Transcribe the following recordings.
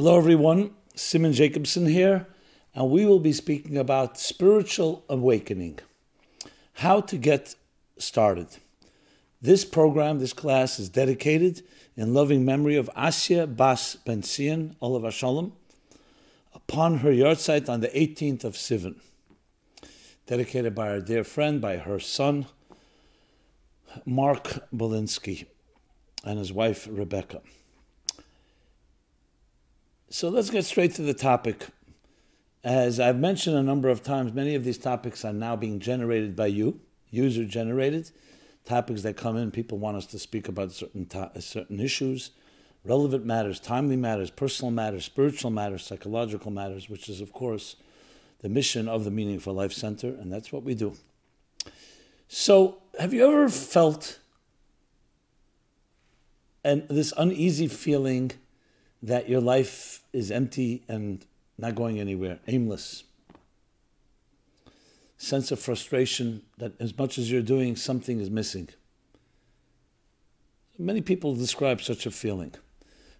Hello, everyone. Simon Jacobson here, and we will be speaking about spiritual awakening. How to get started. This program, this class, is dedicated in loving memory of Asya Bas Ben Sion, Olav Shalom, upon her yahrzeit on the 18th of Sivan. Dedicated by our dear friend, by her son, Mark Bolinsky, and his wife, Rebecca. So let's get straight to the topic. As I've mentioned a number of times, many of these topics are now being generated by you, user generated. Topics that come in, people want us to speak about certain to- uh, certain issues, relevant matters, timely matters, personal matters, spiritual matters, psychological matters, which is, of course, the mission of the Meaningful Life Center, and that's what we do. So, have you ever felt and this uneasy feeling that your life is empty and not going anywhere, aimless? Sense of frustration that as much as you're doing, something is missing. Many people describe such a feeling.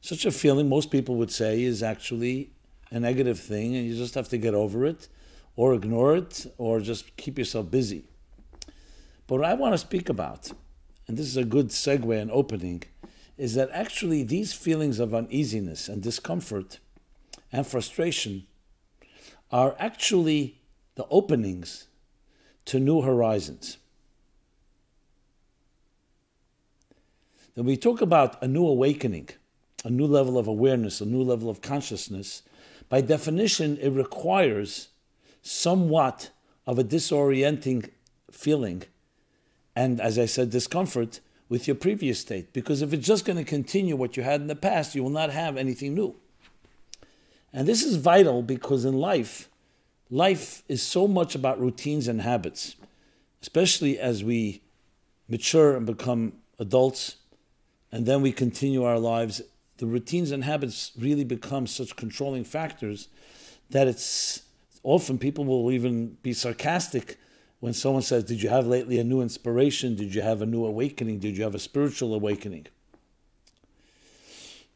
Such a feeling, most people would say, is actually a negative thing, and you just have to get over it, or ignore it, or just keep yourself busy. But what I want to speak about, and this is a good segue and opening, is that actually these feelings of uneasiness and discomfort and frustration are actually the openings to new horizons. When we talk about a new awakening, a new level of awareness, a new level of consciousness, by definition, it requires somewhat of a disorienting feeling and, as I said, discomfort with your previous state. Because if it's just going to continue what you had in the past, you will not have anything new. And this is vital because in life, life is so much about routines and habits, especially as we mature and become adults, and then we continue our lives. The routines and habits really become such controlling factors that it's often people will even be sarcastic when someone says, Did you have lately a new inspiration? Did you have a new awakening? Did you have a spiritual awakening?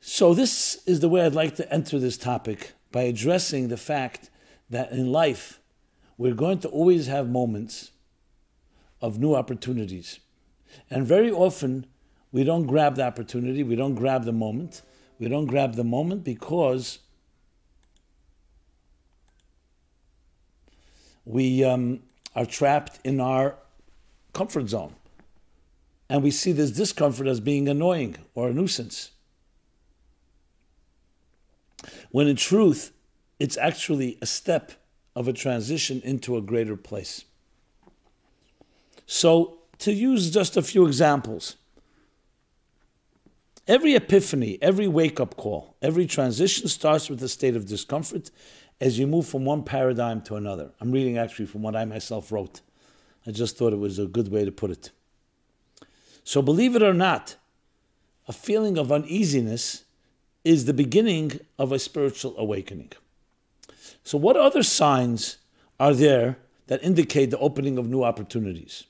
So, this is the way I'd like to enter this topic by addressing the fact that in life, we're going to always have moments of new opportunities. And very often, we don't grab the opportunity, we don't grab the moment. We don't grab the moment because we um, are trapped in our comfort zone. And we see this discomfort as being annoying or a nuisance. When in truth, it's actually a step of a transition into a greater place. So, to use just a few examples, every epiphany, every wake up call, every transition starts with a state of discomfort as you move from one paradigm to another. I'm reading actually from what I myself wrote. I just thought it was a good way to put it. So, believe it or not, a feeling of uneasiness is the beginning of a spiritual awakening. So, what other signs are there that indicate the opening of new opportunities?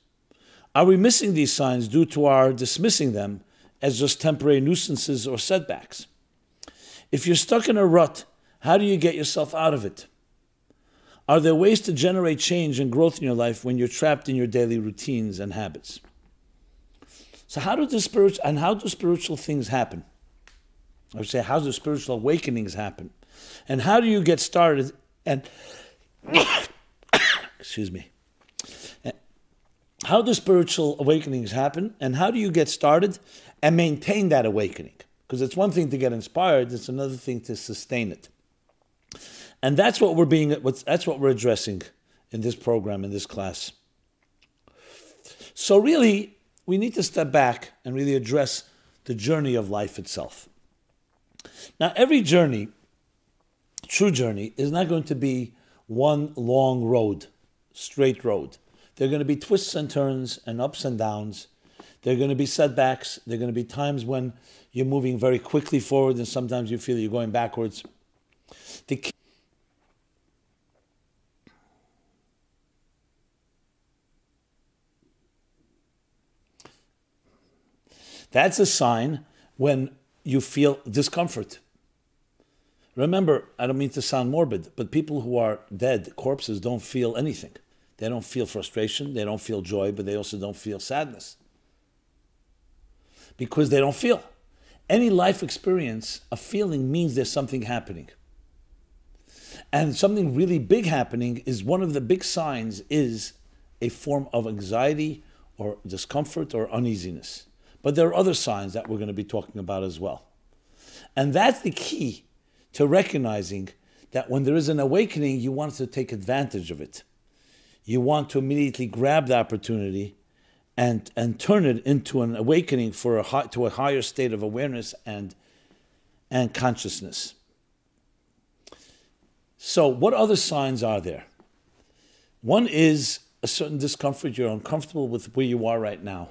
Are we missing these signs due to our dismissing them as just temporary nuisances or setbacks? If you're stuck in a rut, how do you get yourself out of it? Are there ways to generate change and growth in your life when you're trapped in your daily routines and habits? So, how do the spiritual and how do spiritual things happen? I would say, how do spiritual awakenings happen? And how do you get started? And excuse me. How do spiritual awakenings happen? And how do you get started and maintain that awakening? Because it's one thing to get inspired; it's another thing to sustain it. And that's what we're being. That's what we're addressing in this program in this class. So really, we need to step back and really address the journey of life itself. Now, every journey, true journey, is not going to be one long road, straight road. There are going to be twists and turns and ups and downs. There are going to be setbacks. There are going to be times when you're moving very quickly forward and sometimes you feel you're going backwards. The key That's a sign when you feel discomfort. Remember, I don't mean to sound morbid, but people who are dead, corpses, don't feel anything. They don't feel frustration, they don't feel joy, but they also don't feel sadness. Because they don't feel. Any life experience, a feeling means there's something happening. And something really big happening is one of the big signs is a form of anxiety or discomfort or uneasiness. But there are other signs that we're going to be talking about as well. And that's the key to recognizing that when there is an awakening, you want to take advantage of it. You want to immediately grab the opportunity and, and turn it into an awakening for a high, to a higher state of awareness and, and consciousness. So, what other signs are there? One is a certain discomfort. You're uncomfortable with where you are right now.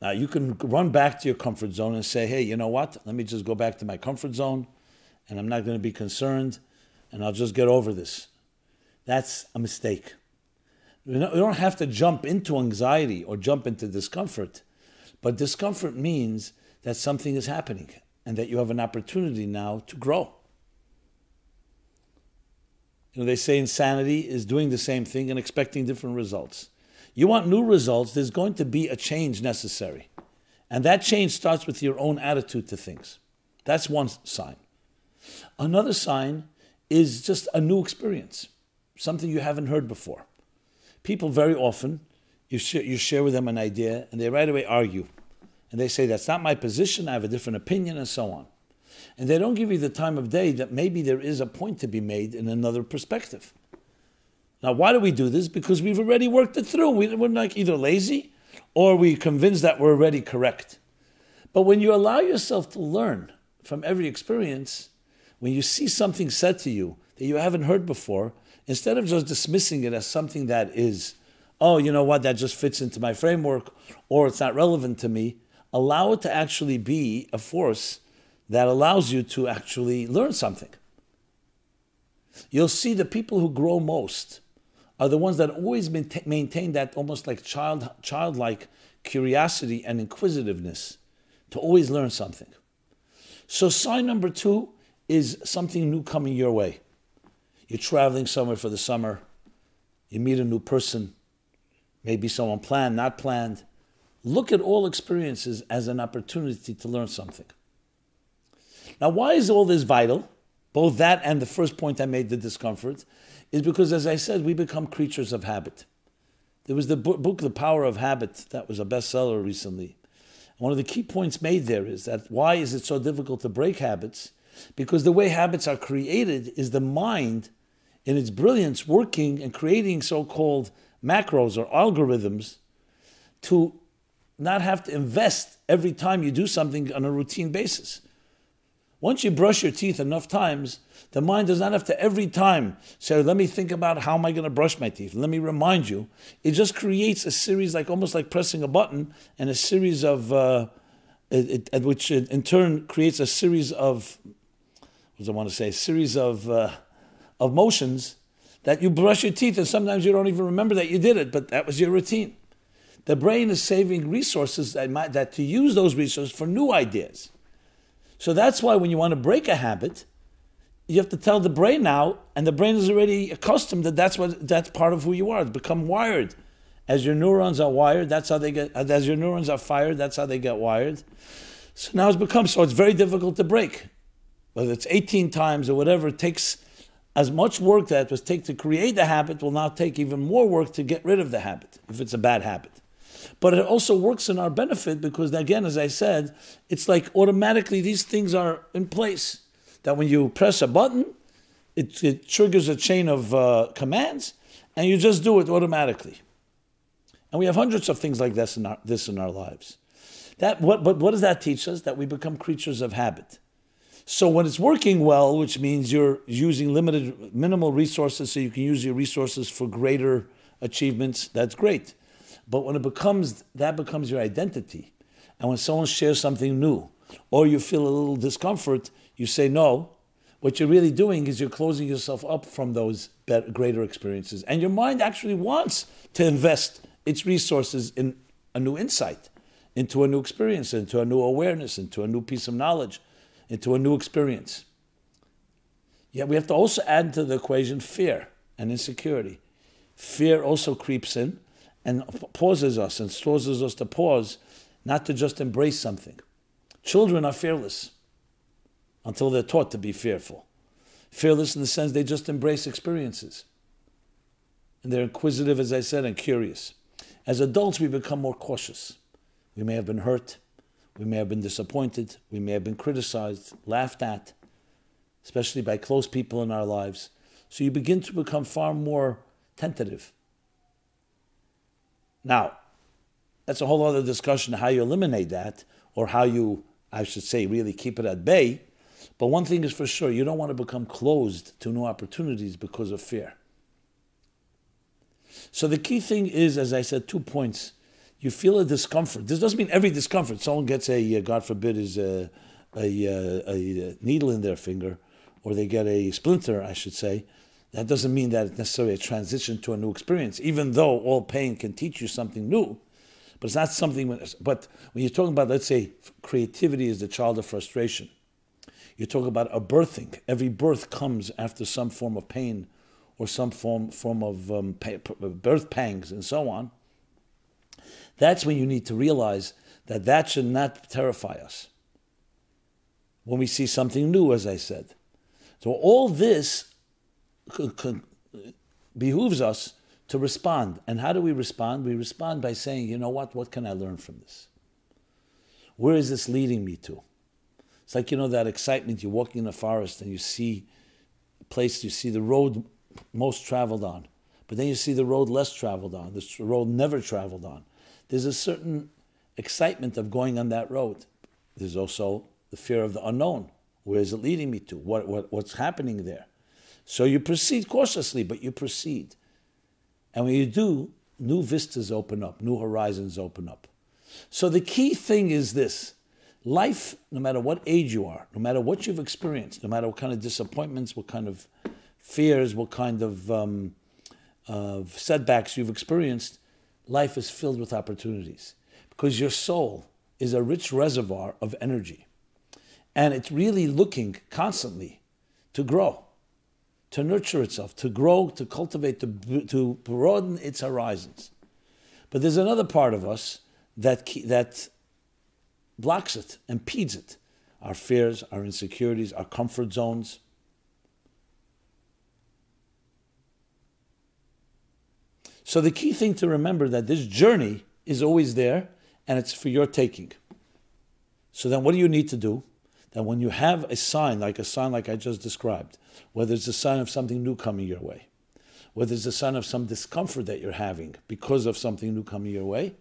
Now, you can run back to your comfort zone and say, hey, you know what? Let me just go back to my comfort zone and I'm not going to be concerned and I'll just get over this. That's a mistake. We don't have to jump into anxiety or jump into discomfort, but discomfort means that something is happening and that you have an opportunity now to grow. You know, they say insanity is doing the same thing and expecting different results. You want new results, there's going to be a change necessary. And that change starts with your own attitude to things. That's one sign. Another sign is just a new experience, something you haven't heard before. People very often, you share, you share with them an idea and they right away argue. And they say, That's not my position, I have a different opinion, and so on. And they don't give you the time of day that maybe there is a point to be made in another perspective. Now, why do we do this? Because we've already worked it through. We, are like either lazy or we're convinced that we're already correct. But when you allow yourself to learn from every experience, when you see something said to you that you haven't heard before, instead of just dismissing it as something that is, oh, you know what, that just fits into my framework or it's not relevant to me, allow it to actually be a force that allows you to actually learn something. You'll see the people who grow most are the ones that always maintain that almost like child, childlike curiosity and inquisitiveness to always learn something. So, sign number two is something new coming your way. You're traveling somewhere for the summer, you meet a new person, maybe someone planned, not planned. Look at all experiences as an opportunity to learn something. Now, why is all this vital? Both that and the first point I made, the discomfort, is because, as I said, we become creatures of habit. There was the book, The Power of Habit, that was a bestseller recently. One of the key points made there is that why is it so difficult to break habits? Because the way habits are created is the mind, in its brilliance, working and creating so called macros or algorithms to not have to invest every time you do something on a routine basis. Once you brush your teeth enough times, the mind does not have to every time say, let me think about how am I going to brush my teeth. Let me remind you. It just creates a series, like almost like pressing a button, and a series of, uh, it, it, which in turn creates a series of, what does I want to say, a series of, uh, of motions that you brush your teeth, and sometimes you don't even remember that you did it, but that was your routine. The brain is saving resources that, might, that to use those resources for new ideas. So that's why when you want to break a habit, you have to tell the brain now, and the brain is already accustomed that that's what that's part of who you are. It's become wired. As your neurons are wired, that's how they get. As your neurons are fired, that's how they get wired. So now it's become so. It's very difficult to break, whether it's 18 times or whatever. It takes as much work that it was take to create the habit will now take even more work to get rid of the habit if it's a bad habit. But it also works in our benefit because, again, as I said, it's like automatically these things are in place. That when you press a button, it, it triggers a chain of uh, commands, and you just do it automatically. And we have hundreds of things like this in our, this in our lives. That, what, but what does that teach us? That we become creatures of habit. So when it's working well, which means you're using limited, minimal resources, so you can use your resources for greater achievements, that's great. But when it becomes that becomes your identity, and when someone shares something new, or you feel a little discomfort, you say no. What you're really doing is you're closing yourself up from those better, greater experiences, and your mind actually wants to invest its resources in a new insight, into a new experience, into a new awareness, into a new piece of knowledge, into a new experience. Yet we have to also add to the equation fear and insecurity. Fear also creeps in and pauses us and causes us to pause, not to just embrace something. Children are fearless until they're taught to be fearful. Fearless in the sense they just embrace experiences. And they're inquisitive, as I said, and curious. As adults, we become more cautious. We may have been hurt. We may have been disappointed. We may have been criticized, laughed at, especially by close people in our lives. So you begin to become far more tentative. Now, that's a whole other discussion how you eliminate that or how you, I should say, really keep it at bay. But one thing is for sure you don't want to become closed to new opportunities because of fear. So the key thing is, as I said, two points. You feel a discomfort. This doesn't mean every discomfort. Someone gets a, uh, God forbid, is a, a, uh, a, a needle in their finger, or they get a splinter, I should say. That doesn't mean that it's necessarily a transition to a new experience, even though all pain can teach you something new. But it's not something. When, but when you're talking about, let's say, creativity is the child of frustration. You talk about a birthing. Every birth comes after some form of pain or some form, form of um, birth pangs and so on, that's when you need to realize that that should not terrify us. When we see something new, as I said. So all this behooves us to respond. And how do we respond? We respond by saying, you know what? What can I learn from this? Where is this leading me to? It's like, you know, that excitement. You're walking in the forest and you see a place, you see the road most traveled on. But then you see the road less traveled on, the road never traveled on. There's a certain excitement of going on that road. There's also the fear of the unknown. Where is it leading me to? What, what, what's happening there? So you proceed cautiously, but you proceed. And when you do, new vistas open up, new horizons open up. So the key thing is this life, no matter what age you are, no matter what you've experienced, no matter what kind of disappointments, what kind of fears, what kind of, um, of setbacks you've experienced, life is filled with opportunities because your soul is a rich reservoir of energy. And it's really looking constantly to grow, to nurture itself, to grow, to cultivate, to, to broaden its horizons. But there's another part of us that, that blocks it, impedes it. Our fears, our insecurities, our comfort zones. So the key thing to remember that this journey is always there and it's for your taking. So then what do you need to do? That when you have a sign, like a sign like I just described, whether it's a sign of something new coming your way, whether it's a sign of some discomfort that you're having because of something new coming your way,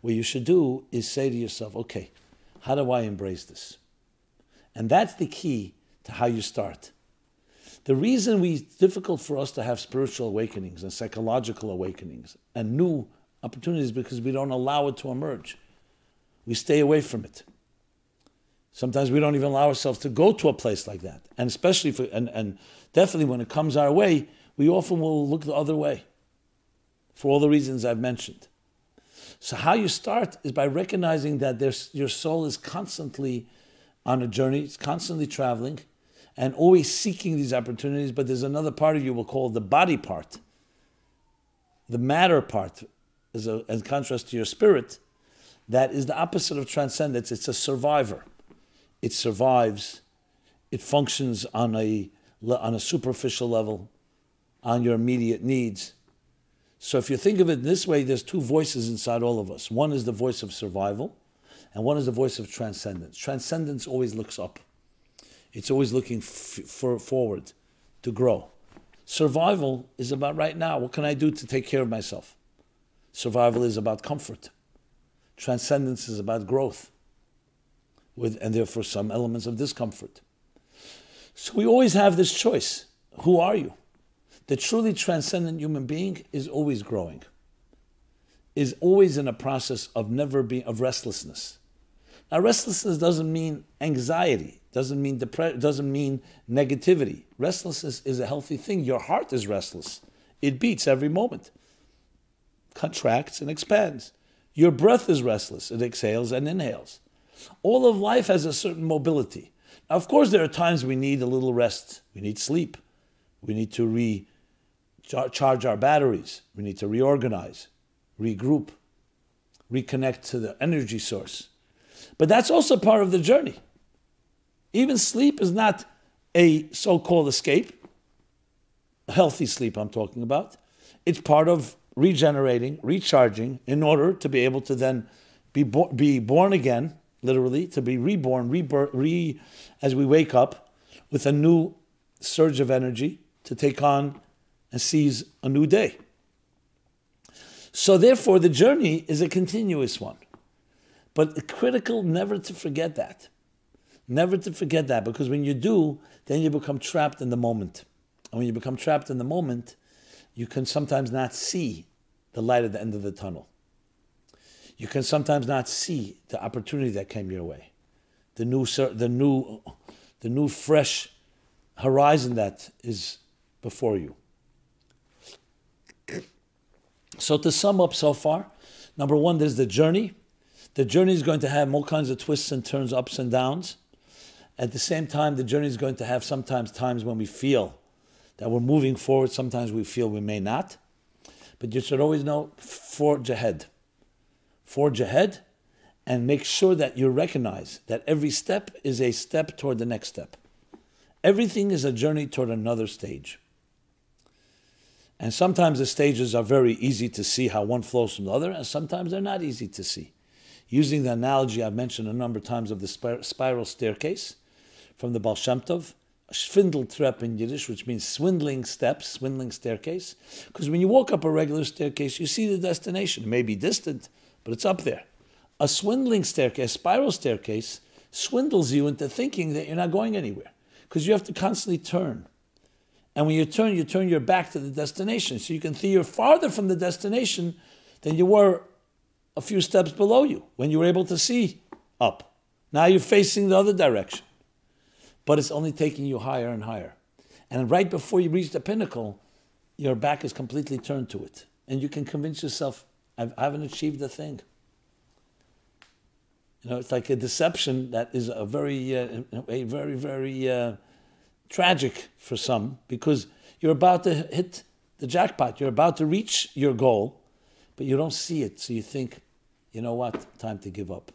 what you should do is say to yourself, okay, how do I embrace this? And that's the key to how you start. The reason we, it's difficult for us to have spiritual awakenings and psychological awakenings and new opportunities because we don't allow it to emerge. We stay away from it. Sometimes we don't even allow ourselves to go to a place like that. And especially for, and, and definitely when it comes our way, we often will look the other way for all the reasons I've mentioned. So, how you start is by recognizing that there's, your soul is constantly on a journey, it's constantly traveling, and always seeking these opportunities, but there's another part of you we'll call the body part, the matter part, as a, in contrast to your spirit, that is the opposite of transcendence. It's a survivor. It survives. It functions on a on a superficial level, on your immediate needs. So if you think of it this way, there's two voices inside all of us. One is the voice of survival, and one is the voice of transcendence. Transcendence always looks up. It's always looking f- for forward to grow. Survival is about right now. What can I do to take care of myself? Survival is about comfort. Transcendence is about growth, with, and therefore some elements of discomfort. So we always have this choice. Who are you? The truly transcendent human being is always growing, is always in a process of never being of restlessness. Now, restlessness doesn't mean anxiety, doesn't mean depression, doesn't mean negativity. Restlessness is a healthy thing. Your heart is restless; it beats every moment, contracts and expands. Your breath is restless; it exhales and inhales. All of life has a certain mobility. Now, of course, there are times we need a little rest. We need sleep. We need to recharge our batteries. We need to reorganize, regroup, reconnect to the energy source. But that's also part of the journey. Even sleep is not a so called escape, healthy sleep, I'm talking about. It's part of regenerating, recharging, in order to be able to then be, bo- be born again, literally, to be reborn, rebirth, re, as we wake up with a new surge of energy to take on and seize a new day. So, therefore, the journey is a continuous one. But critical never to forget that. Never to forget that, because when you do, then you become trapped in the moment. And when you become trapped in the moment, you can sometimes not see the light at the end of the tunnel. You can sometimes not see the opportunity that came your way, the new, the new, the new fresh horizon that is before you. So to sum up so far, number one, there's the journey. The journey is going to have all kinds of twists and turns, ups and downs. At the same time, the journey is going to have sometimes times when we feel that we're moving forward. Sometimes we feel we may not. But you should always know forge ahead. Forge ahead and make sure that you recognize that every step is a step toward the next step. Everything is a journey toward another stage. And sometimes the stages are very easy to see how one flows from the other, and sometimes they're not easy to see. Using the analogy I've mentioned a number of times of the spiral staircase from the Baal Shem Tov, Schwindeltreppe in Yiddish, which means swindling steps, swindling staircase. Because when you walk up a regular staircase, you see the destination. It may be distant, but it's up there. A swindling staircase, a spiral staircase, swindles you into thinking that you're not going anywhere because you have to constantly turn. And when you turn, you turn your back to the destination. So you can see you're farther from the destination than you were a few steps below you when you were able to see up. Now you're facing the other direction but it's only taking you higher and higher. And right before you reach the pinnacle, your back is completely turned to it. And you can convince yourself, I haven't achieved a thing. You know, it's like a deception that is a very, uh, a very, very uh, tragic for some because you're about to hit the jackpot. You're about to reach your goal, but you don't see it. So you think, you know what? Time to give up.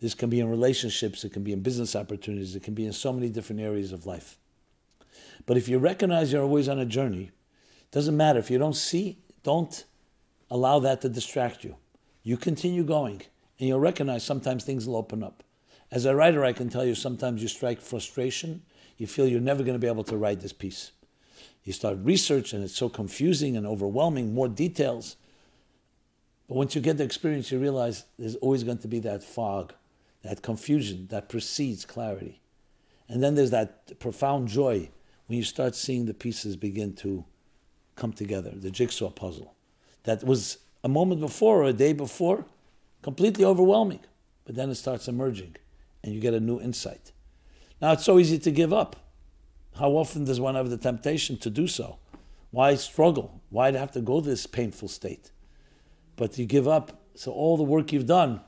This can be in relationships, it can be in business opportunities, it can be in so many different areas of life. But if you recognize you're always on a journey, doesn't matter. If you don't see, don't allow that to distract you. You continue going, and you'll recognize sometimes things will open up. As a writer, I can tell you sometimes you strike frustration. You feel you're never going to be able to write this piece. You start research, and it's so confusing and overwhelming, more details. But once you get the experience, you realize there's always going to be that fog that confusion that precedes clarity. And then there's that profound joy when you start seeing the pieces begin to come together, the jigsaw puzzle. That was a moment before or a day before, completely overwhelming. But then it starts emerging and you get a new insight. Now it's so easy to give up. How often does one have the temptation to do so? Why struggle? Why have to go to this painful state? But you give up, so all the work you've done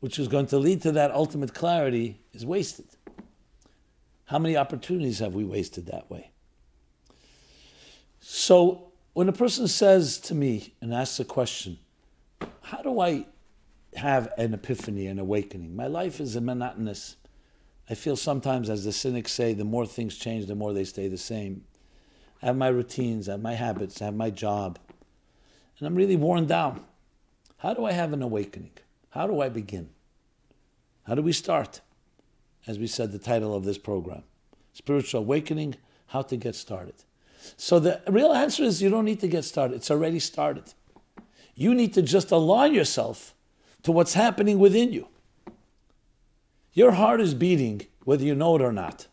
which is going to lead to that ultimate clarity, is wasted. How many opportunities have we wasted that way? So, when a person says to me and asks a question, how do I have an epiphany, an awakening? My life is monotonous. I feel sometimes, as the cynics say, the more things change, the more they stay the same. I have my routines, I have my habits, I have my job, and I'm really worn down. How do I have an awakening? How do I begin? How do we start? As we said, the title of this program Spiritual Awakening How to Get Started. So the real answer is you don't need to get started, it's already started. You need to just align yourself to what's happening within you. Your heart is beating whether you know it or not.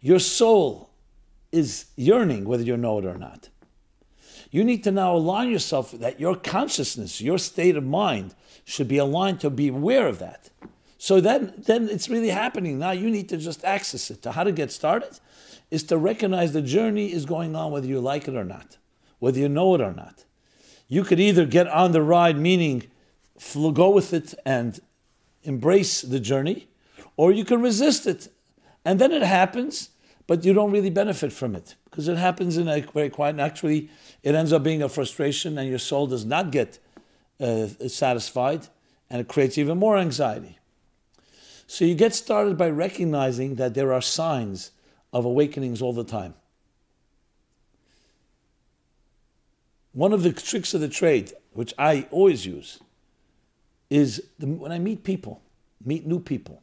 Your soul is yearning whether you know it or not. You need to now align yourself that your consciousness, your state of mind, should be aligned to be aware of that. So then, then it's really happening. Now you need to just access it. To how to get started is to recognize the journey is going on whether you like it or not, whether you know it or not. You could either get on the ride, meaning go with it and embrace the journey, or you can resist it. And then it happens, but you don't really benefit from it because it happens in a very quiet. And actually, it ends up being a frustration, and your soul does not get uh, satisfied, and it creates even more anxiety. So you get started by recognizing that there are signs of awakenings all the time. One of the tricks of the trade, which I always use, is the, when I meet people, meet new people,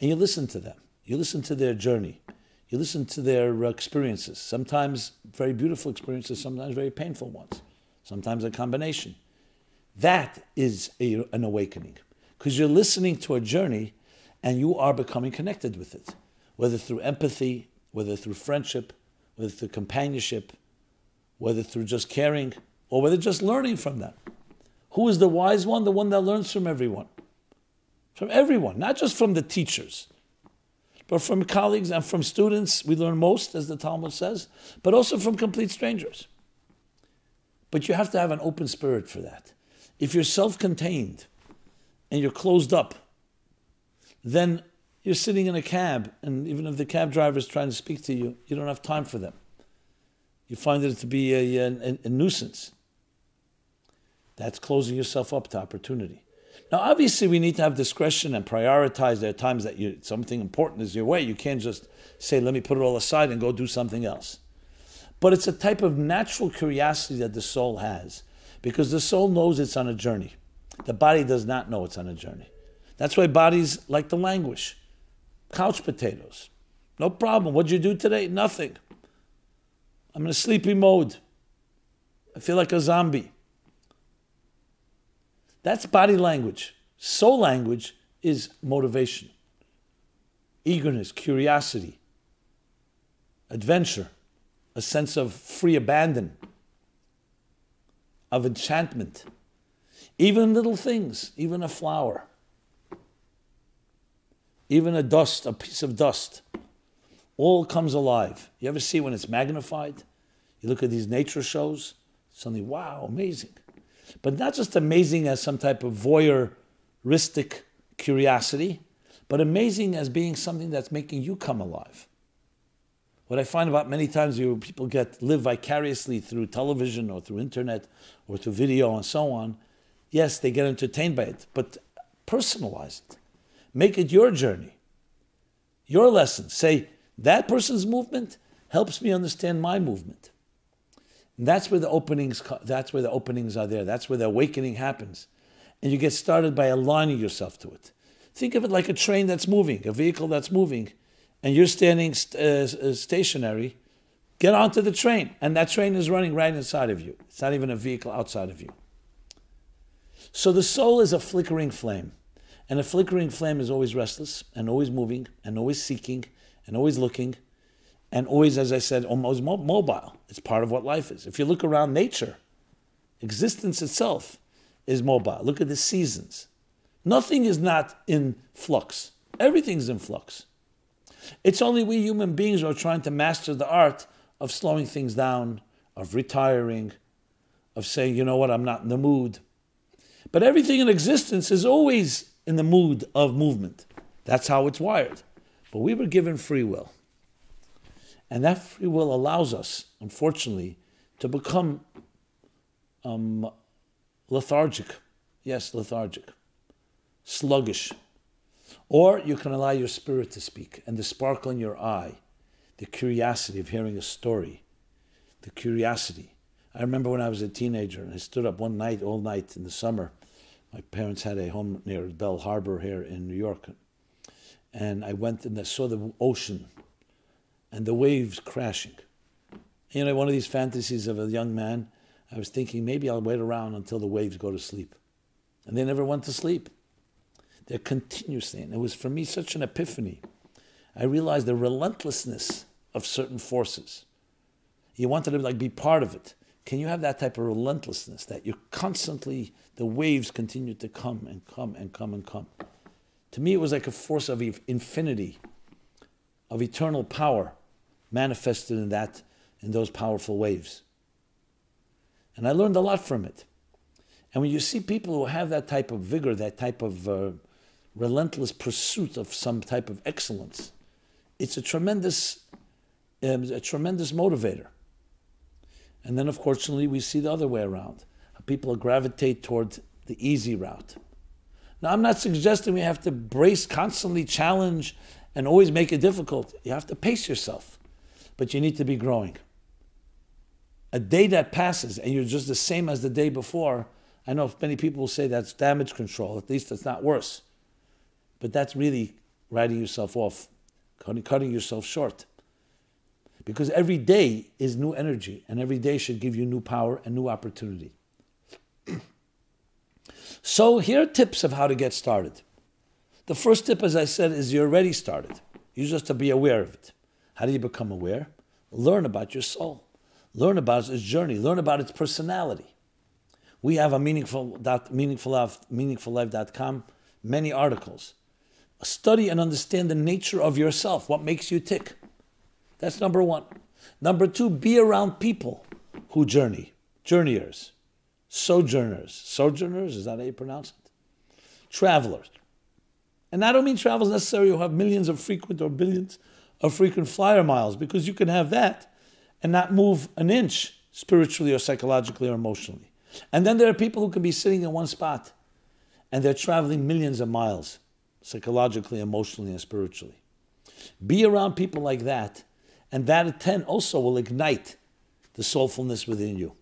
and you listen to them, you listen to their journey, you listen to their experiences, sometimes very beautiful experiences, sometimes very painful ones, sometimes a combination. That is a, an awakening because you're listening to a journey and you are becoming connected with it, whether through empathy, whether through friendship, whether through companionship, whether through just caring, or whether just learning from them. Who is the wise one? The one that learns from everyone. From everyone, not just from the teachers, but from colleagues and from students. We learn most, as the Talmud says, but also from complete strangers. But you have to have an open spirit for that. If you're self contained and you're closed up, then you're sitting in a cab, and even if the cab driver is trying to speak to you, you don't have time for them. You find it to be a, a, a nuisance. That's closing yourself up to opportunity. Now, obviously, we need to have discretion and prioritize. There are times that you, something important is your way. You can't just say, let me put it all aside and go do something else. But it's a type of natural curiosity that the soul has because the soul knows it's on a journey. The body does not know it's on a journey. That's why bodies like to languish. Couch potatoes. No problem. What'd you do today? Nothing. I'm in a sleepy mode. I feel like a zombie. That's body language. Soul language is motivation, eagerness, curiosity, adventure, a sense of free abandon, of enchantment. Even little things, even a flower, even a dust, a piece of dust, all comes alive. You ever see when it's magnified? You look at these nature shows, suddenly, wow, amazing. But not just amazing as some type of voyeuristic curiosity, but amazing as being something that's making you come alive. What I find about many times people get live vicariously through television or through internet or through video and so on. Yes, they get entertained by it, but personalize it. Make it your journey, your lesson. Say, that person's movement helps me understand my movement. And that's where the openings that's where the openings are there. That's where the awakening happens. And you get started by aligning yourself to it. Think of it like a train that's moving, a vehicle that's moving and you're standing st- uh, uh, stationary, get onto the train. And that train is running right inside of you. It's not even a vehicle outside of you. So the soul is a flickering flame. And a flickering flame is always restless and always moving and always seeking and always looking and always, as I said, almost mobile. It's part of what life is. If you look around nature, existence itself is mobile. Look at the seasons. Nothing is not in flux, everything's in flux. It's only we human beings who are trying to master the art of slowing things down, of retiring, of saying, you know what, I'm not in the mood. But everything in existence is always in the mood of movement. That's how it's wired. But we were given free will. And that free will allows us, unfortunately, to become um, lethargic. Yes, lethargic, sluggish, or you can allow your spirit to speak and the sparkle in your eye, the curiosity of hearing a story, the curiosity. I remember when I was a teenager and I stood up one night, all night in the summer. My parents had a home near Belle Harbor here in New York. And I went and I saw the ocean and the waves crashing. You know, one of these fantasies of a young man, I was thinking maybe I'll wait around until the waves go to sleep. And they never went to sleep. They're continuously, and it was for me such an epiphany. I realized the relentlessness of certain forces. You wanted to like be part of it. Can you have that type of relentlessness that you constantly the waves continue to come and come and come and come? To me, it was like a force of infinity, of eternal power, manifested in that in those powerful waves. And I learned a lot from it. And when you see people who have that type of vigor, that type of uh, relentless pursuit of some type of excellence, it's a tremendous, um, a tremendous motivator. And then, unfortunately, we see the other way around. People gravitate toward the easy route. Now, I'm not suggesting we have to brace, constantly challenge, and always make it difficult. You have to pace yourself, but you need to be growing. A day that passes and you're just the same as the day before, I know many people will say that's damage control. At least it's not worse. But that's really writing yourself off, cutting, cutting yourself short. Because every day is new energy, and every day should give you new power and new opportunity. so, here are tips of how to get started. The first tip, as I said, is you're already started. You just to be aware of it. How do you become aware? Learn about your soul. Learn about its journey. Learn about its personality. We have a meaningful, meaningful, life, meaningfullife.com, many articles. Study and understand the nature of yourself, what makes you tick. That's number one. Number two, be around people who journey, journeyers, sojourners. Sojourners, is that how you pronounce it? Travelers. And I don't mean travels necessarily who have millions of frequent or billions of frequent flyer miles, because you can have that and not move an inch spiritually or psychologically or emotionally. And then there are people who can be sitting in one spot and they're traveling millions of miles psychologically, emotionally, and spiritually. Be around people like that, and that attend also will ignite the soulfulness within you.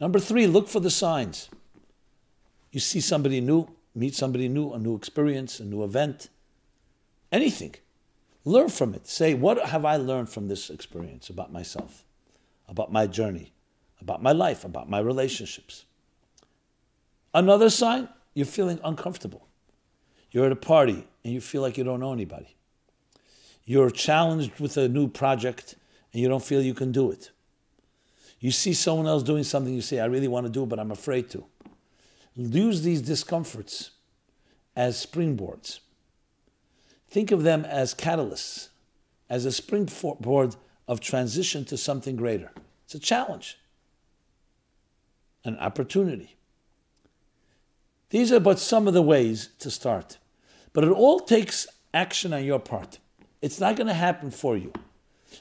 Number three, look for the signs. You see somebody new, meet somebody new, a new experience, a new event, anything. Learn from it. Say, what have I learned from this experience about myself, about my journey? about my life, about my relationships. Another sign, you're feeling uncomfortable. You're at a party and you feel like you don't know anybody. You're challenged with a new project and you don't feel you can do it. You see someone else doing something, you say, I really want to do it, but I'm afraid to. Use these discomforts as springboards. Think of them as catalysts, as a springboard of transition to something greater. It's a challenge an opportunity. These are but some of the ways to start. But it all takes action on your part. It's not going to happen for you.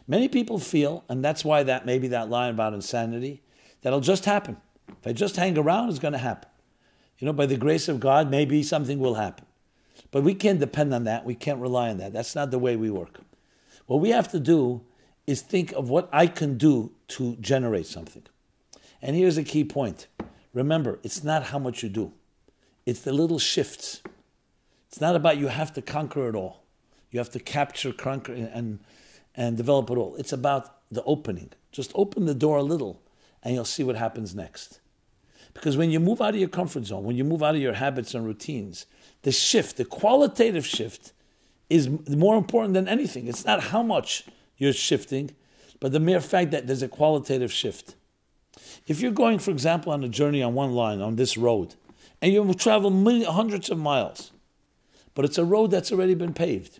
Many people feel, and that's why that maybe that line about insanity, that'll just happen. If I just hang around, it's going to happen. You know, by the grace of God, maybe something will happen. But we can't depend on that. We can't rely on that. That's not the way we work. What we have to do is think of what I can do to generate something. And here's a key point. Remember, it's not how much you do. It's the little shifts. It's not about you have to conquer it all. You have to capture, conquer, and, and develop it all. It's about the opening. Just open the door a little, and you'll see what happens next. Because when you move out of your comfort zone, when you move out of your habits and routines, the shift, the qualitative shift, is more important than anything. It's not how much you're shifting, but the mere fact that there's a qualitative shift. If you're going, for example, on a journey on one line, on this road, and you travel millions, hundreds of miles, but it's a road that's already been paved.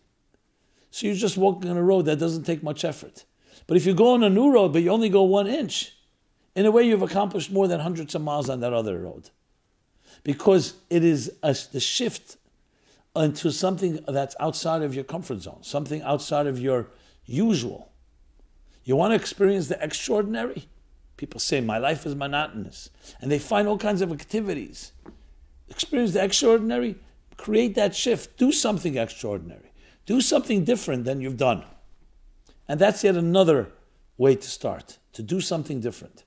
So you're just walking on a road that doesn't take much effort. But if you go on a new road, but you only go one inch, in a way you've accomplished more than hundreds of miles on that other road. Because it is a, the shift into something that's outside of your comfort zone, something outside of your usual. You want to experience the extraordinary? People say, My life is monotonous. And they find all kinds of activities. Experience the extraordinary, create that shift, do something extraordinary, do something different than you've done. And that's yet another way to start, to do something different.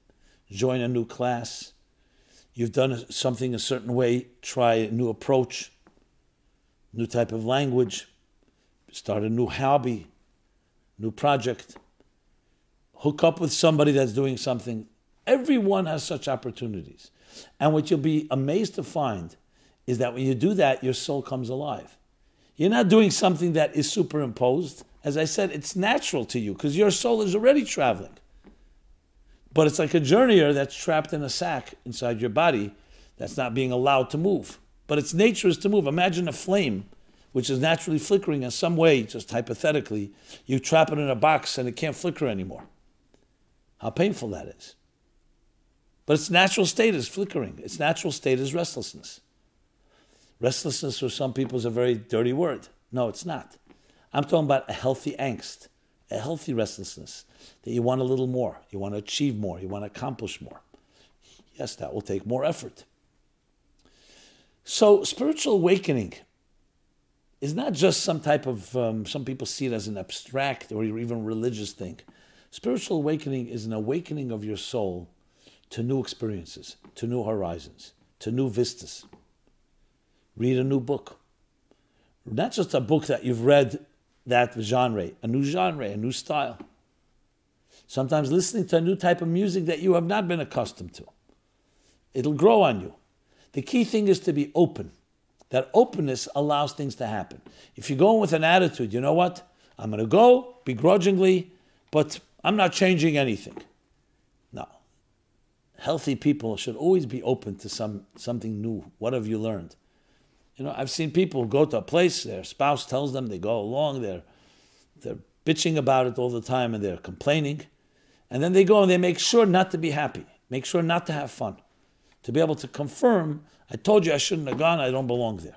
Join a new class. You've done something a certain way, try a new approach, new type of language, start a new hobby, new project hook up with somebody that's doing something. Everyone has such opportunities. And what you'll be amazed to find is that when you do that, your soul comes alive. You're not doing something that is superimposed. As I said, it's natural to you because your soul is already traveling. But it's like a journeyer that's trapped in a sack inside your body that's not being allowed to move. But its nature is to move. Imagine a flame which is naturally flickering in some way, just hypothetically. You trap it in a box and it can't flicker anymore. How painful that is. But its natural state is flickering, its natural state is restlessness. Restlessness for some people is a very dirty word. No, it's not. I'm talking about a healthy angst, a healthy restlessness that you want a little more, you want to achieve more, you want to accomplish more. Yes, that will take more effort. So, spiritual awakening is not just some type of, um, some people see it as an abstract or even religious thing. Spiritual awakening is an awakening of your soul to new experiences, to new horizons, to new vistas. Read a new book. Not just a book that you've read that genre, a new genre, a new style. Sometimes listening to a new type of music that you have not been accustomed to. It'll grow on you. The key thing is to be open. That openness allows things to happen. If you go in with an attitude, you know what? I'm going to go begrudgingly, but I'm not changing anything. No. Healthy people should always be open to some something new. What have you learned? You know, I've seen people go to a place, their spouse tells them they go along, they're they're bitching about it all the time and they're complaining. And then they go and they make sure not to be happy, make sure not to have fun, to be able to confirm I told you I shouldn't have gone, I don't belong there.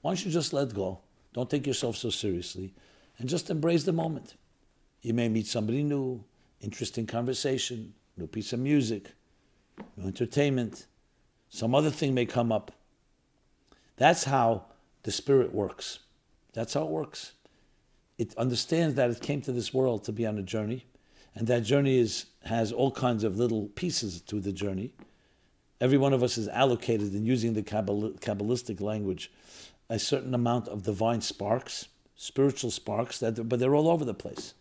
Why don't you just let go? Don't take yourself so seriously and just embrace the moment. You may meet somebody new, interesting conversation, new piece of music, new entertainment, some other thing may come up. That's how the spirit works. That's how it works. It understands that it came to this world to be on a journey, and that journey is, has all kinds of little pieces to the journey. Every one of us is allocated in using the Kabbalistic language a certain amount of divine sparks, spiritual sparks, that, but they're all over the place.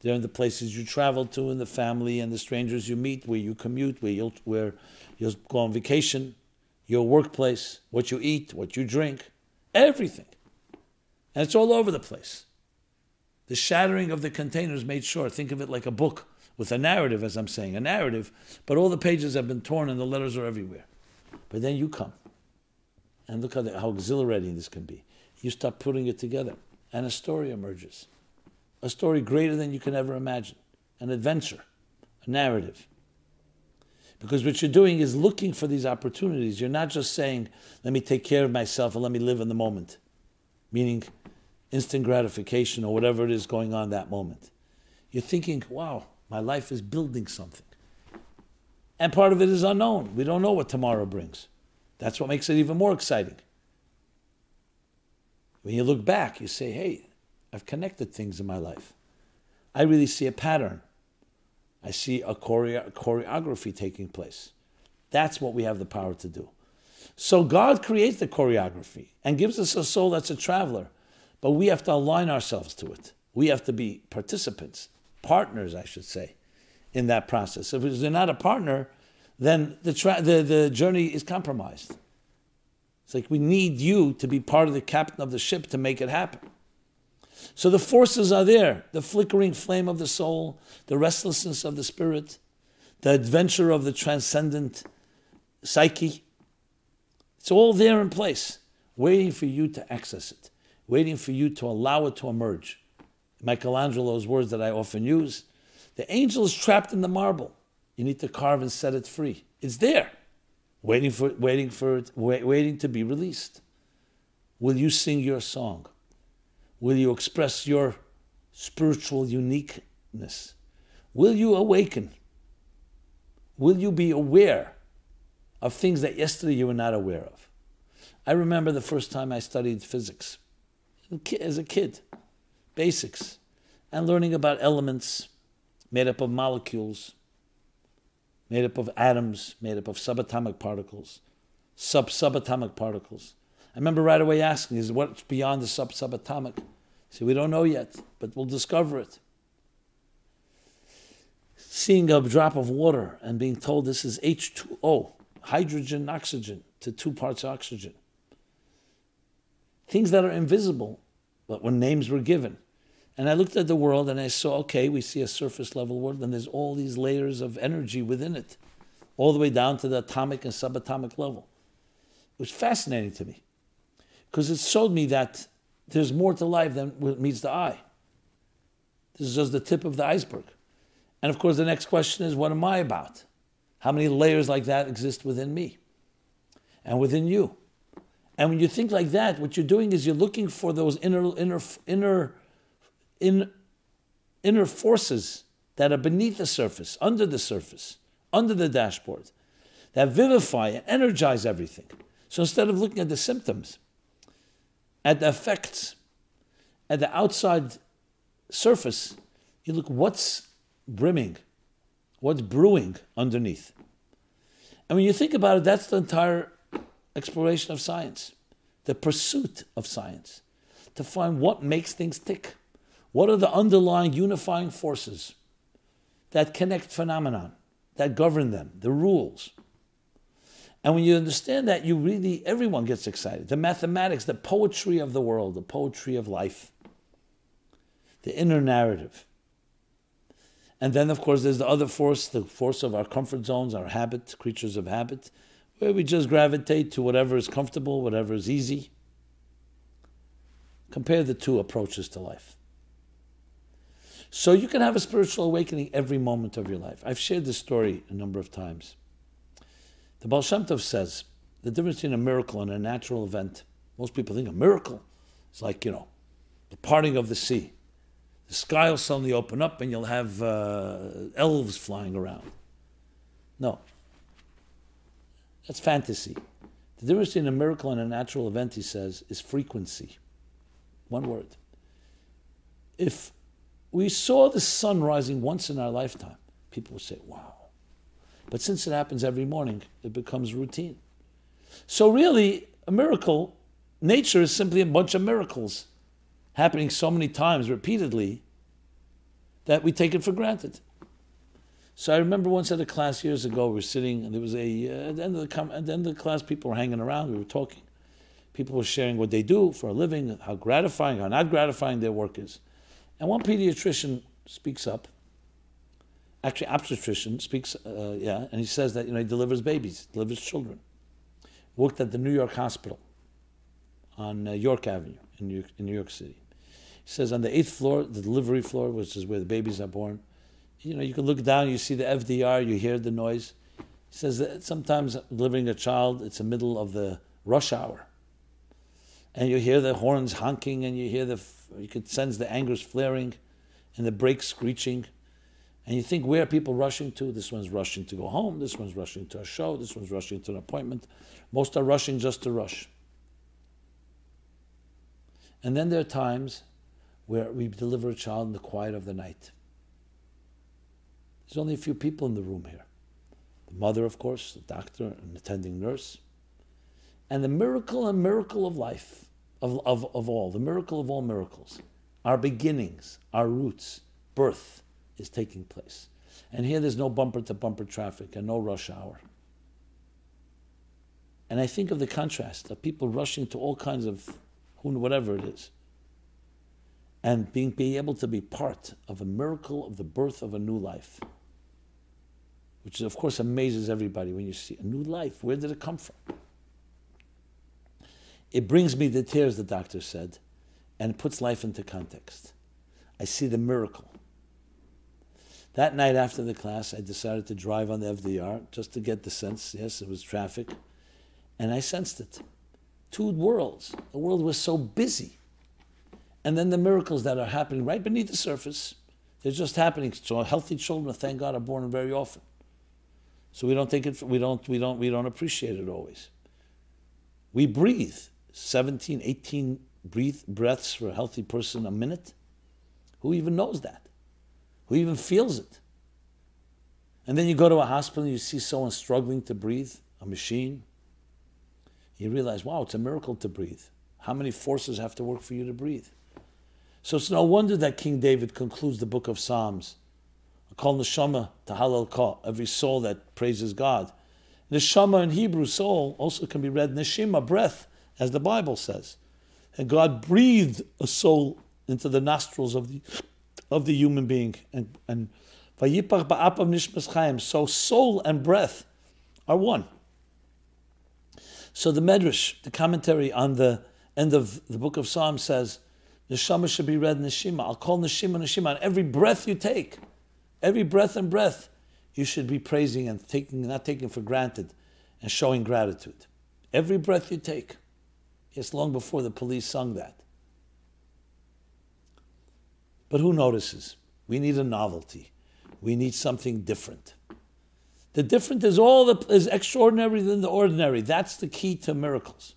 They're in the places you travel to, in the family and the strangers you meet, where you commute, where you'll, where you'll go on vacation, your workplace, what you eat, what you drink, everything. And it's all over the place. The shattering of the containers made sure, think of it like a book with a narrative, as I'm saying, a narrative, but all the pages have been torn and the letters are everywhere. But then you come, and look how, the, how exhilarating this can be. You start putting it together, and a story emerges. A story greater than you can ever imagine, an adventure, a narrative. Because what you're doing is looking for these opportunities. You're not just saying, let me take care of myself and let me live in the moment, meaning instant gratification or whatever it is going on that moment. You're thinking, wow, my life is building something. And part of it is unknown. We don't know what tomorrow brings. That's what makes it even more exciting. When you look back, you say, hey, I've connected things in my life. I really see a pattern. I see a choreo- choreography taking place. That's what we have the power to do. So God creates the choreography and gives us a soul that's a traveler, but we have to align ourselves to it. We have to be participants partners, I should say, in that process. If you're not a partner, then the, tra- the, the journey is compromised. It's like we need you to be part of the captain of the ship to make it happen. So the forces are there the flickering flame of the soul, the restlessness of the spirit, the adventure of the transcendent psyche. It's all there in place, waiting for you to access it, waiting for you to allow it to emerge. Michelangelo's words that I often use. The angel is trapped in the marble. You need to carve and set it free. It's there, waiting for waiting for it, wait, waiting to be released. Will you sing your song? Will you express your spiritual uniqueness? Will you awaken? Will you be aware of things that yesterday you were not aware of? I remember the first time I studied physics as a kid basics, and learning about elements made up of molecules, made up of atoms, made up of subatomic particles, sub subatomic particles. I remember right away asking, is what's beyond the sub subatomic? See, we don't know yet, but we'll discover it. Seeing a drop of water and being told this is H2O, hydrogen, oxygen, to two parts oxygen. Things that are invisible, but when names were given. And I looked at the world and I saw, okay, we see a surface level world, and there's all these layers of energy within it, all the way down to the atomic and subatomic level. It was fascinating to me because it showed me that there's more to life than what meets the eye. This is just the tip of the iceberg. And of course, the next question is what am I about? How many layers like that exist within me and within you? And when you think like that, what you're doing is you're looking for those inner, inner, inner, in, inner forces that are beneath the surface, under the surface, under the dashboard, that vivify and energize everything. So instead of looking at the symptoms, at the effects, at the outside surface, you look what's brimming, what's brewing underneath. And when you think about it, that's the entire exploration of science, the pursuit of science, to find what makes things tick. What are the underlying unifying forces that connect phenomenon, that govern them, the rules? And when you understand that, you really, everyone gets excited. The mathematics, the poetry of the world, the poetry of life, the inner narrative. And then, of course, there's the other force, the force of our comfort zones, our habit, creatures of habit, where we just gravitate to whatever is comfortable, whatever is easy. Compare the two approaches to life. So you can have a spiritual awakening every moment of your life. I've shared this story a number of times. The Baal Shem Tov says the difference between a miracle and a natural event. Most people think a miracle is like, you know, the parting of the sea. The sky will suddenly open up and you'll have uh, elves flying around. No. That's fantasy. The difference between a miracle and a natural event, he says, is frequency. One word. If we saw the sun rising once in our lifetime, people would say, wow. But since it happens every morning, it becomes routine. So, really, a miracle, nature is simply a bunch of miracles happening so many times repeatedly that we take it for granted. So I remember once at a class years ago, we were sitting, and there was a uh, at the end of the at the end of the class, people were hanging around. We were talking. People were sharing what they do for a living, how gratifying, how not gratifying their work is. And one pediatrician speaks up. Actually, obstetrician speaks, uh, yeah, and he says that you know he delivers babies, delivers children. Worked at the New York Hospital on uh, York Avenue in New, York, in New York City. He says on the eighth floor, the delivery floor, which is where the babies are born, you know, you can look down, you see the FDR, you hear the noise. He says that sometimes delivering a child, it's the middle of the rush hour. And you hear the horns honking and you hear the, you could sense the angers flaring and the brakes screeching. And you think, where are people rushing to? This one's rushing to go home. This one's rushing to a show. This one's rushing to an appointment. Most are rushing just to rush. And then there are times where we deliver a child in the quiet of the night. There's only a few people in the room here the mother, of course, the doctor, an attending nurse. And the miracle and miracle of life, of, of, of all, the miracle of all miracles, our beginnings, our roots, birth is taking place. And here there's no bumper to bumper traffic and no rush hour. And I think of the contrast of people rushing to all kinds of whatever it is and being, being able to be part of a miracle of the birth of a new life, which of course amazes everybody when you see a new life. Where did it come from? It brings me to tears, the doctor said, and puts life into context. I see the miracle. That night after the class, I decided to drive on the FDR just to get the sense. Yes, it was traffic. And I sensed it. Two worlds. The world was so busy and then the miracles that are happening right beneath the surface, they're just happening. So healthy children, thank God, are born very often. So we don't take it, we don't, we don't, we don't appreciate it always. We breathe 17, 18 breathe, breaths for a healthy person a minute. Who even knows that? Who even feels it? And then you go to a hospital and you see someone struggling to breathe, a machine. You realize, wow, it's a miracle to breathe. How many forces have to work for you to breathe? So it's no wonder that King David concludes the book of Psalms. Call neshama to halal ka, every soul that praises God. Neshama in Hebrew, soul, also can be read neshima, breath, as the Bible says. And God breathed a soul into the nostrils of the of the human being. And and. So soul and breath are one. So the Medrash, the commentary on the end of the book of Psalms says, Neshama should be read Neshima. I'll call Neshima Neshima. On every breath you take, every breath and breath, you should be praising and taking, not taking for granted and showing gratitude. Every breath you take. Yes, long before the police sung that. But who notices? We need a novelty. We need something different. The different is all the, is extraordinary than the ordinary. That's the key to miracles.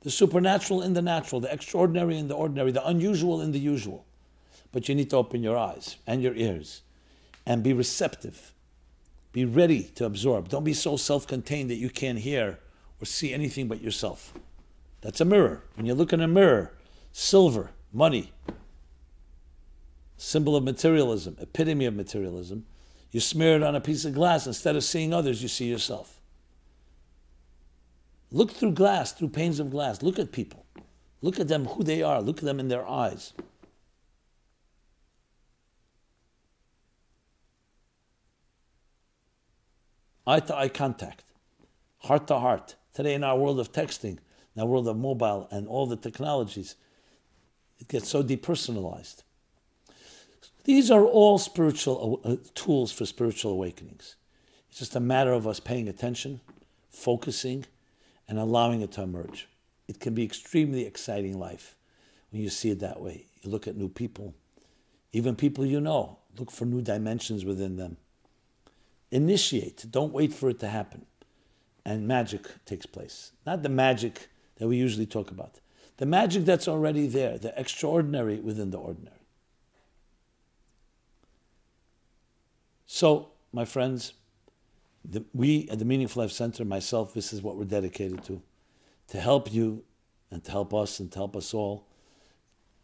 The supernatural in the natural, the extraordinary in the ordinary, the unusual in the usual. But you need to open your eyes and your ears and be receptive. Be ready to absorb. Don't be so self contained that you can't hear or see anything but yourself. That's a mirror. When you look in a mirror, silver, money, symbol of materialism, epitome of materialism, you smear it on a piece of glass. Instead of seeing others, you see yourself. Look through glass, through panes of glass. Look at people. Look at them, who they are. Look at them in their eyes. Eye to eye contact, heart to heart. Today, in our world of texting, in our world of mobile and all the technologies, it gets so depersonalized. These are all spiritual uh, tools for spiritual awakenings. It's just a matter of us paying attention, focusing, and allowing it to emerge. It can be extremely exciting life when you see it that way. You look at new people, even people you know, look for new dimensions within them. Initiate, don't wait for it to happen. And magic takes place. Not the magic that we usually talk about, the magic that's already there, the extraordinary within the ordinary. So, my friends, the, we at the Meaningful Life Center, myself, this is what we're dedicated to to help you and to help us and to help us all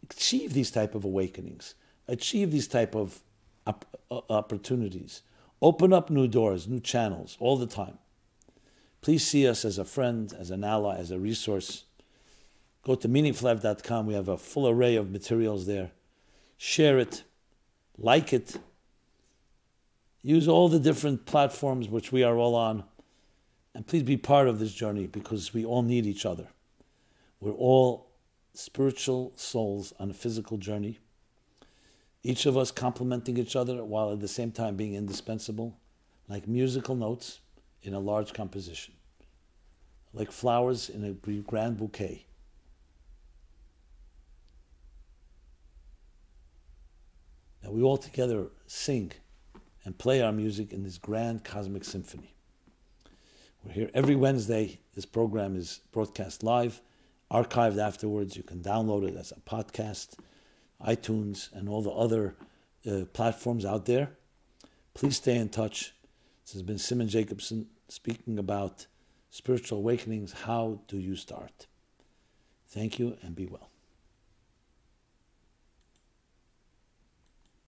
achieve these type of awakenings, achieve these type of op- uh, opportunities, open up new doors, new channels all the time. Please see us as a friend, as an ally, as a resource. Go to meaningfullife.com. We have a full array of materials there. Share it, like it, Use all the different platforms which we are all on. And please be part of this journey because we all need each other. We're all spiritual souls on a physical journey, each of us complementing each other while at the same time being indispensable, like musical notes in a large composition, like flowers in a grand bouquet. Now we all together sing and play our music in this grand cosmic symphony. We're here every Wednesday. This program is broadcast live, archived afterwards. You can download it as a podcast, iTunes, and all the other uh, platforms out there. Please stay in touch. This has been Simon Jacobson speaking about spiritual awakenings. How do you start? Thank you and be well.